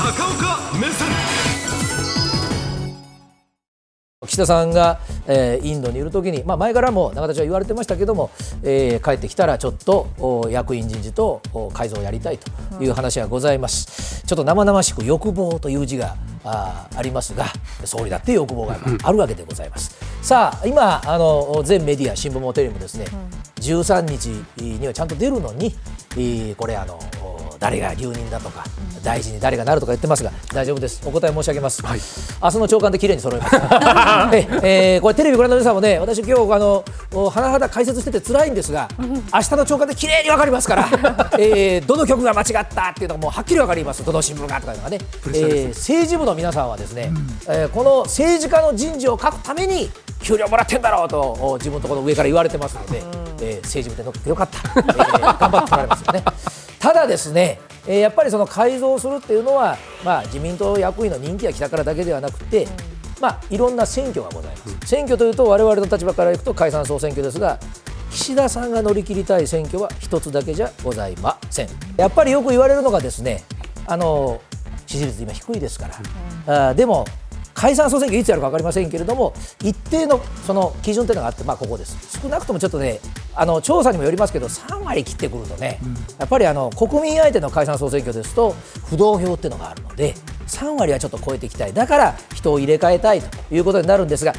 高岡目線。岸田さんが、えーインドにいるときに、まあ、前からも永田町は言われてましたけども、えー帰ってきたらちょっとお役員人事とお改造をやりたいという話がございます、ちょっと生々しく欲望という字があーありますが総理だって欲望がまああるわけでございます、さあ今あの全メディア新聞もテレビもですね、13日にはちゃんと出るのに、えーこれあのお誰が留任だとか、大臣に誰がなるとか言ってますが大丈夫です。お答え申し上げます、明日の朝刊で綺麗に揃えます。ええーこれテレビご覧の皆さんもね私今日あのお甚だ解説してて辛いんですが明日の朝刊で綺麗にわかりますから、えーどの曲が間違ったっていうのがもうはっきりわかります。どの新聞がとかいうのがね、えー政治部の皆さんはですね、えーこの政治家の人事を書くために給料もらってんだろうとお自分のところの上から言われてますので、えー政治部で乗ってよかった、えー頑張っておられますよね。ただですね、えーやっぱりその改造するっていうのは、まあ、自民党役員の任期が来たからだけではなくて、まあ、いろんな選挙がございます。選挙というと我々の立場からいくと解散総選挙ですが岸田さんが乗り切りたい選挙は一つだけじゃございません。やっぱりよく言われるのがですねあの支持率今低いですから、あーでも解散総選挙いつやるか分かりませんけれども一定のその基準というのがあって、まあ、ここです。少なくともちょっとねあの調査にもよりますけど3割切ってくるとね、やっぱりあの国民相手の解散総選挙ですと不動票っていうのがあるので3割はちょっと超えていきたい。だから人を入れ替えたいということになるんですが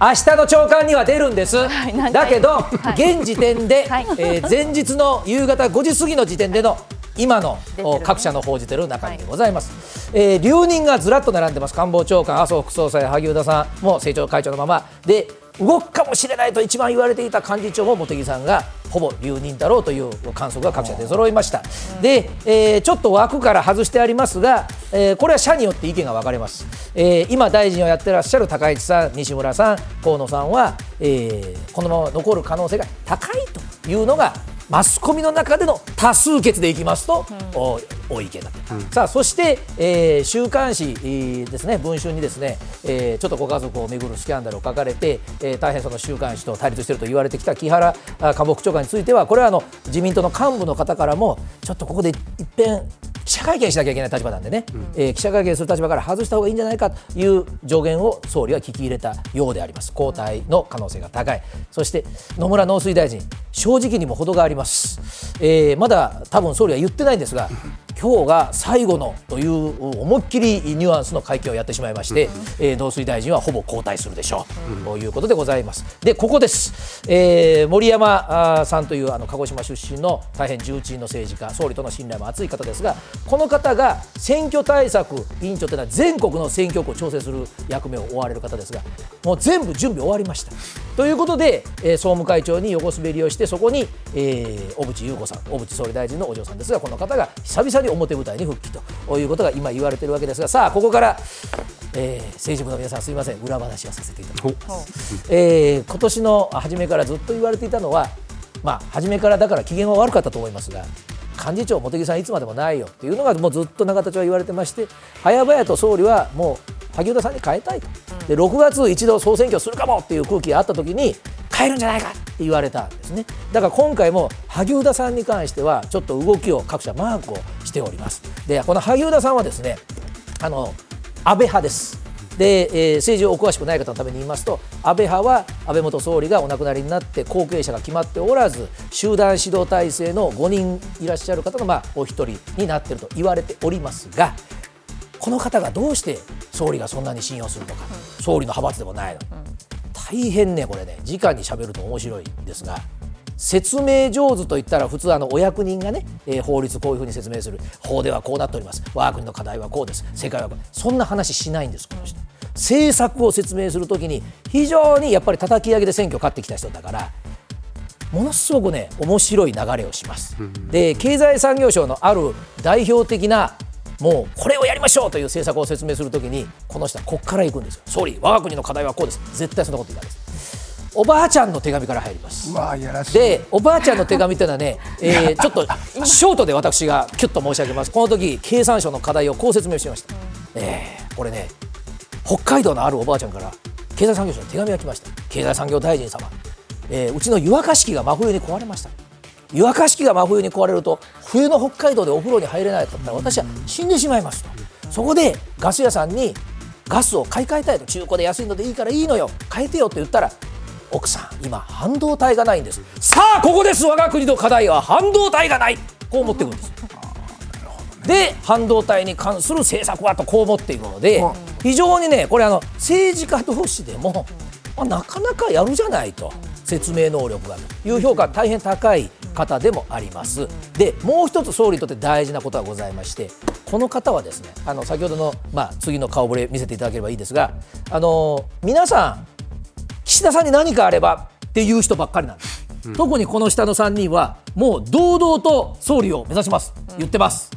明日の朝刊には出るんです、いなんか。だけど、はい。現時点で、はい。えー前日の夕方5時過ぎの時点での今のねお各社の報じてる中身でございます、えー留任がずらっと並んでます。官房長官麻生副総裁萩生田さんも政調会長のまま。で動くかもしれないと一番言われていた幹事長も茂木さんがほぼ留任だろうという観測が各社で揃いました、で、えーちょっと枠から外してありますが、えーこれは社によって意見が分かれます、えー今大臣をやってらっしゃる高市さん西村さん河野さんは、えーこのまま残る可能性が高いというのがマスコミの中での多数決でいきますと、お多い意見だと、さあそして、えー週刊誌えーですね文春にですね、えーちょっとご家族をめぐるスキャンダルを書かれて、えー大変その週刊誌と対立していると言われてきた木原あ官房副長官についてはこれはあの自民党の幹部の方からもちょっとここで一遍記者会見しなきゃいけない立場なんでね、えー記者会見する立場から外した方がいいんじゃないかという助言を総理は聞き入れたようであります。交代の可能性が高い。そして野村農水大臣正直にも程があります、えーまだ多分総理は言ってないんですが今日が最後のという思いっきりニュアンスの会見をやってしまいまして、えー農水大臣はほぼ交代するでしょう、ということでございます。でここです、えー森山さんというあの鹿児島出身の大変重鎮の政治家総理との信頼も厚い方ですがこの方が選挙対策委員長というのは全国の選挙区を調整する役目を負われる方ですがもう全部準備終わりましたということで、えー総務会長に横滑りをしてそこに、えー小渕優子さん小渕総理大臣のお嬢さんですがこの方が久々に表舞台に復帰ということが今言われているわけですがさあここから、えー政治部の皆さんすみません。裏話をさせていただきます。えー今年の初めからずっと言われていたのは、まあ、初めからだから機嫌は悪かったと思いますが幹事長、茂木さんいつまでもないよっていうのがもうずっと永田町は言われてまして早々と総理はもう萩生田さんに変えたいと、で6月一度総選挙するかもっていう空気があった時に変えるんじゃないかって言われたんですね。だから今回も萩生田さんに関してはちょっと動きを各社マークをしております。でこの萩生田さんはですねあの安倍派です。で、えー政治をお詳しくない方のために言いますと安倍派は安倍元総理がお亡くなりになって後継者が決まっておらず集団指導体制の5人いらっしゃる方のまあお一人になっていると言われておりますがこの方がどうして総理がそんなに信用するのか、総理の派閥でもないの、大変ねこれね。直に喋ると面白いんですが説明上手といったら普通あのお役人がね、えー法律こういうふうに説明する。法ではこうなっております。我が国の課題はこうです。世界はこう。そんな話しないんですこの人。政策を説明するときに非常にやっぱり叩き上げで選挙勝ってきた人だからものすごくね面白い流れをします。で経済産業省のある代表的なもうこれをやりましょうという政策を説明するときにこの人はここから行くんですよ。総理我が国の課題はこうです。絶対そんなこと言わないですおばあちゃんの手紙から入ります。でおばあちゃんの手紙っていうのはね、えーちょっとショートで私がキュッと申し上げます。この時経産省の課題をこう説明しました、えーこれね北海道のあるおばあちゃんから経済産業省に手紙が来ました。経済産業大臣様、えーうちの湯沸かし器が真冬に壊れました湯沸かし器が真冬に壊れると冬の北海道でお風呂に入れないかったら私は死んでしまいますと。そこでガス屋さんにガスを買い替えたいと中古で安いのでいいからいいのよ変えてよって言ったら奥さん今半導体がないんです。さあここです。我が国の課題は半導体がない。こう思っていくんです。で半導体に関する政策はとこう思っていくので非常にねこれあの政治家同士でも、まあ、なかなかやるじゃないと説明能力がという評価大変高い方でもあります。でもう一つ総理にとって大事なことがございましてこの方はですねあの先ほどの、まあ、次の顔ぶれ見せていただければいいですがあの皆さん岸田さんに何かあればっていう人ばっかりなんです、うん、特にこの下の3人はもう堂々と総理を目指します。言ってます、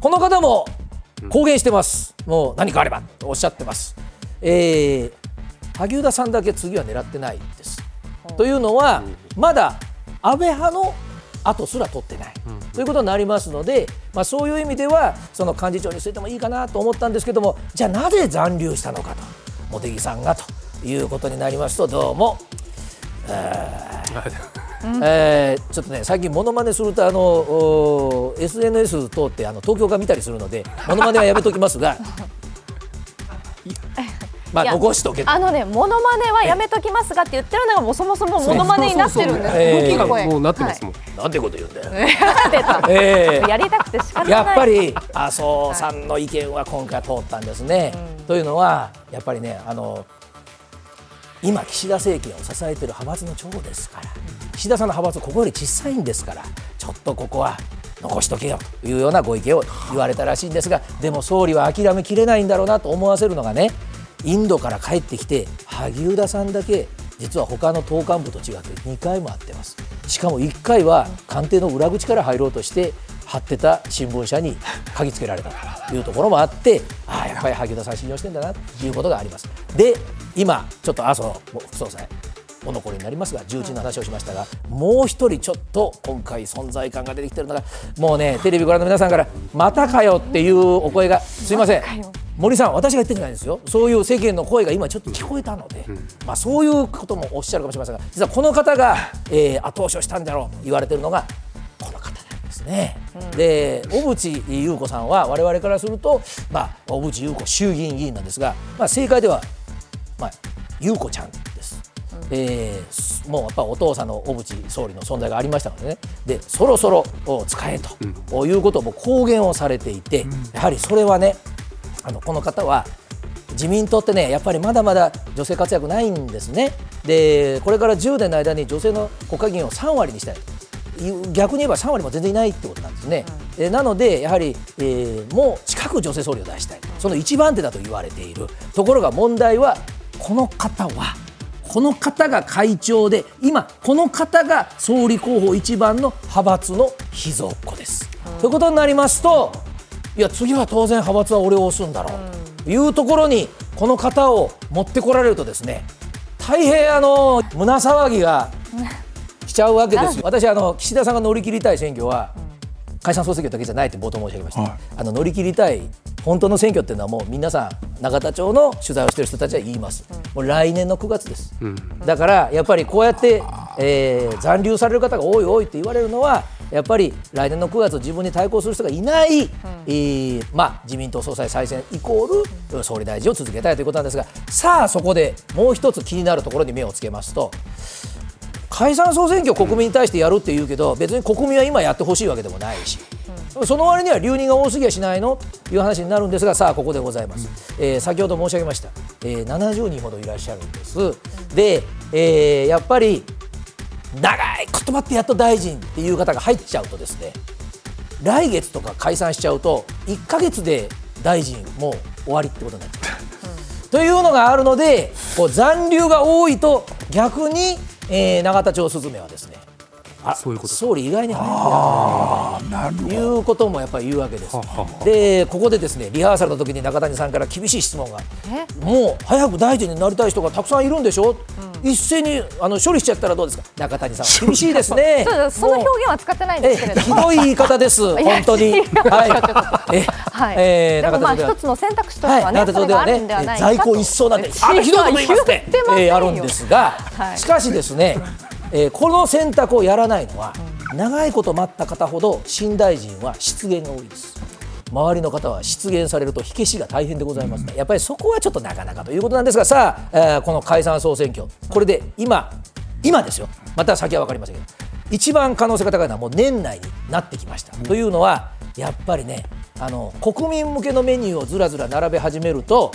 この方も公言してます、もう何かあればとおっしゃってます、えー、萩生田さんだけ次は狙ってないです、というのはまだ安倍派の後すら取ってない、ということになりますので、まあ、そういう意味ではその幹事長に据えてもいいかなと思ったんですけどもじゃあなぜ残留したのかと茂木さんがということになりますとどうも。えー、ちょっとね最近ものまねするとあの SNS 通ってあの東京が見たりするのでものまねはやめときますがまあ残しとけあのねモノマネはやめときますがって言ってるのがもうそもそもモノマネになってるんです。動きがもうなってますもん、なんてこと言うんだよ。えー、やりたくて仕方ない。やっぱり麻生さんの意見は今回通ったんですね、というのはやっぱりねあの今岸田政権を支えている派閥の長ですから岸田さんの派閥ここより小さいんですからちょっとここは残しとけよというようなご意見を言われたらしいんですがでも総理は諦めきれないんだろうなと思わせるのがねインドから帰ってきて萩生田さんだけ実は他の党幹部と違って2回も会ってます。しかも1回は官邸の裏口から入ろうとして貼ってた新聞社に嗅ぎつけられたというところもあってああやっぱり萩生田さん信用してんだなということがあります。で今ちょっと麻生副総裁お残りになりますが重鎮の話をしましたが、もう一人ちょっと今回存在感が出てきてるのがもうねテレビご覧の皆さんからまたかよっていうお声がすいません。森さん私が言ってるんじゃないですよ。そういう世間の声が今ちょっと聞こえたので、まあ、そういうこともおっしゃるかもしれませんが実はこの方が、えー、後押しをしたんだろうと言われてるのがこの方なんですね。うん、で小渕優子さんは我々からすると、まあ、小渕優子衆議院議員なんですが、まあ、正解ではまあ、優子ちゃんです。えー、もうやっぱお父さんの小渕総理の存在がありましたのでね。でそろそろ使えと、うん、いうことも公言をされていて、うん、やはりそれはねあのこの方は自民党ってねやっぱりまだまだ女性活躍ないんですね。でこれから10年の間に女性の国会議員を3割にしたい逆に言えば3割も全然いないってことなんですね、うん、えなのでやはり、えー、もう近く女性総理を出したい。その一番手だと言われている。ところが問題はこの方はこの方が会長で今この方が総理候補一番の派閥の秘蔵っ子です。うん、ということになりますといや次は当然派閥は俺を押すんだろう。というところにこの方を持ってこられるとですね大変あの胸騒ぎが しちゃうわけですよ。私あの岸田さんが乗り切りたい選挙は、解散総選挙だけじゃないって冒頭申し上げました、はい、あの乗り切りたい本当の選挙っていうのはもう皆さん永田町の取材をしている人たちは言います、うん、もう来年の9月です、うん、だからやっぱりこうやって、えー、残留される方が多い多いって言われるのはやっぱり来年の9月自分に対抗する人がいない、うん、えー、まあ、自民党総裁再選イコール総理大臣を続けたいということなんですがさあそこでもう一つ気になるところに目をつけますと解散総選挙を国民に対してやるって言うけど別に国民は今やってほしいわけでもないし、うん、その割には留任が多すぎやしないのという話になるんですがさあここでございます、うん、えー、先ほど申し上げました、えー、70人ほどいらっしゃるんです、で、えー、やっぱり長いこと待ってやっと大臣っていう方が入っちゃうとですね来月とか解散しちゃうと1か月で大臣もう終わりってことになっちゃう。というのがあるのでこう残留が多いと逆にえー、永田町スズメはですねあそういうこと総理意外に早いという。こともやっぱり言うわけです。でここでですねリハーサルの時に中谷さんから厳しい質問が。もう早く大臣になりたい人がたくさんいるんでしょ、うん、一斉にあの処理しちゃったらどうですか？中谷さん。厳しいですね。その表現は使ってないんですけれどひどい言い方です。本当に。はい。えはい、えー、でもまあ一つの選択肢としてはね、はい、それがあるんではない在庫一掃なんてあのひどいこと言いますね。えー、あるんですが、はい、しかしですねえー、この選択をやらないのは、長いこと待った方ほど新大臣は失言が多いです。周りの方は失言されると火消しが大変でございますね、やっぱりそこはちょっとなかなかということなんですがさあ、えー、この解散総選挙。これで今今ですよ。また先は分かりませんけど一番可能性が高いのはもう年内になってきました、うん、というのはやっぱりねあの国民向けのメニューをずらずら並べ始めると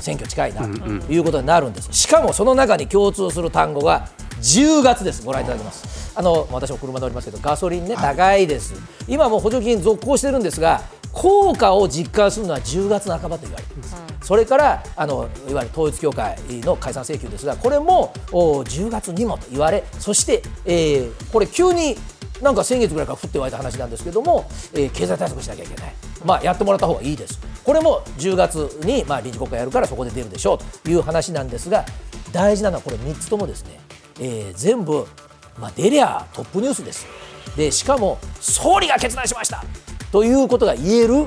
選挙近いなということになるんです、しかもその中に共通する単語が10月です。ご覧いただきます。あの私も車でおりますけどガソリンね高いです、今も補助金続行してるんですが効果を実感するのは10月半ばと言われています、うん、それからあのいわゆる統一教会の解散請求ですがこれもお10月にもと言われそして、えー、これ急になんか先月ぐらいから降って湧いた話なんですけども、えー、経済対策しなきゃいけない、まあ、やってもらった方がいいです、これも10月に、まあ、臨時国会やるからそこで出るでしょうという話なんですが、大事なのはこれ3つともですね、えー、全部、まあ、出りゃトップニュースです。でしかも総理が決断しました。ということが言えるニ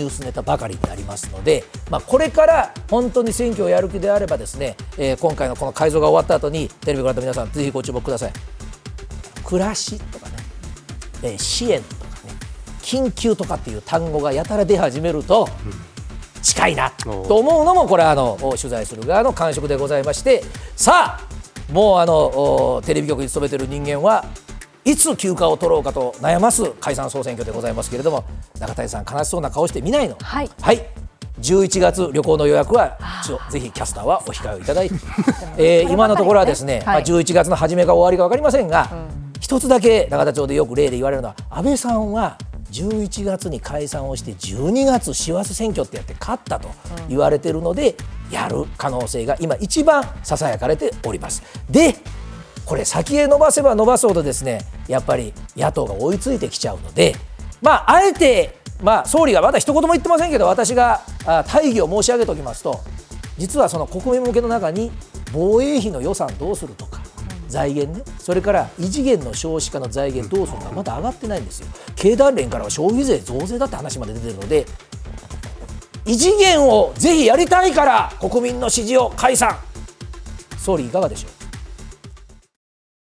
ュースネタばかりになりますので、まあ、これから本当に選挙をやる気であればですね、えー、今回のこの改造が終わった後にテレビご覧の皆さんぜひご注目ください。暮らしとかね、えー、支援とかね。緊急とかっていう単語がやたら出始めると、近いなと思うのもこれはあの取材する側の感触でございまして。さあもうあのテレビ局に勤めてる人間はいつ休暇を取ろうかと悩ます解散総選挙でございますけれども中谷さん悲しそうな顔して見ないの。はい、はい、11月旅行の予約はぜひキャスターはお控えをいただいて、えー、今のところはですね、はい、まあ、11月の初めか終わりか分かりませんが、うん、一つだけ永田町でよく例で言われるのは安倍さんは11月に解散をして12月師走選挙ってやって勝ったと言われてるので、やる可能性が今一番ささやかれております。でこれ先へ伸ばせば伸ばすほどですねやっぱり野党が追いついてきちゃうのでまああえてまあ総理がまだ一言も言ってませんけど私が大義を申し上げておきますと実はその国民向けの中に防衛費の予算どうするとか財源ね。それから異次元の少子化の財源どうするかまだ上がってないんですよ。経団連からは消費税増税だって話まで出てるので異次元をぜひやりたいから国民の支持を解散。総理いかがでしょう？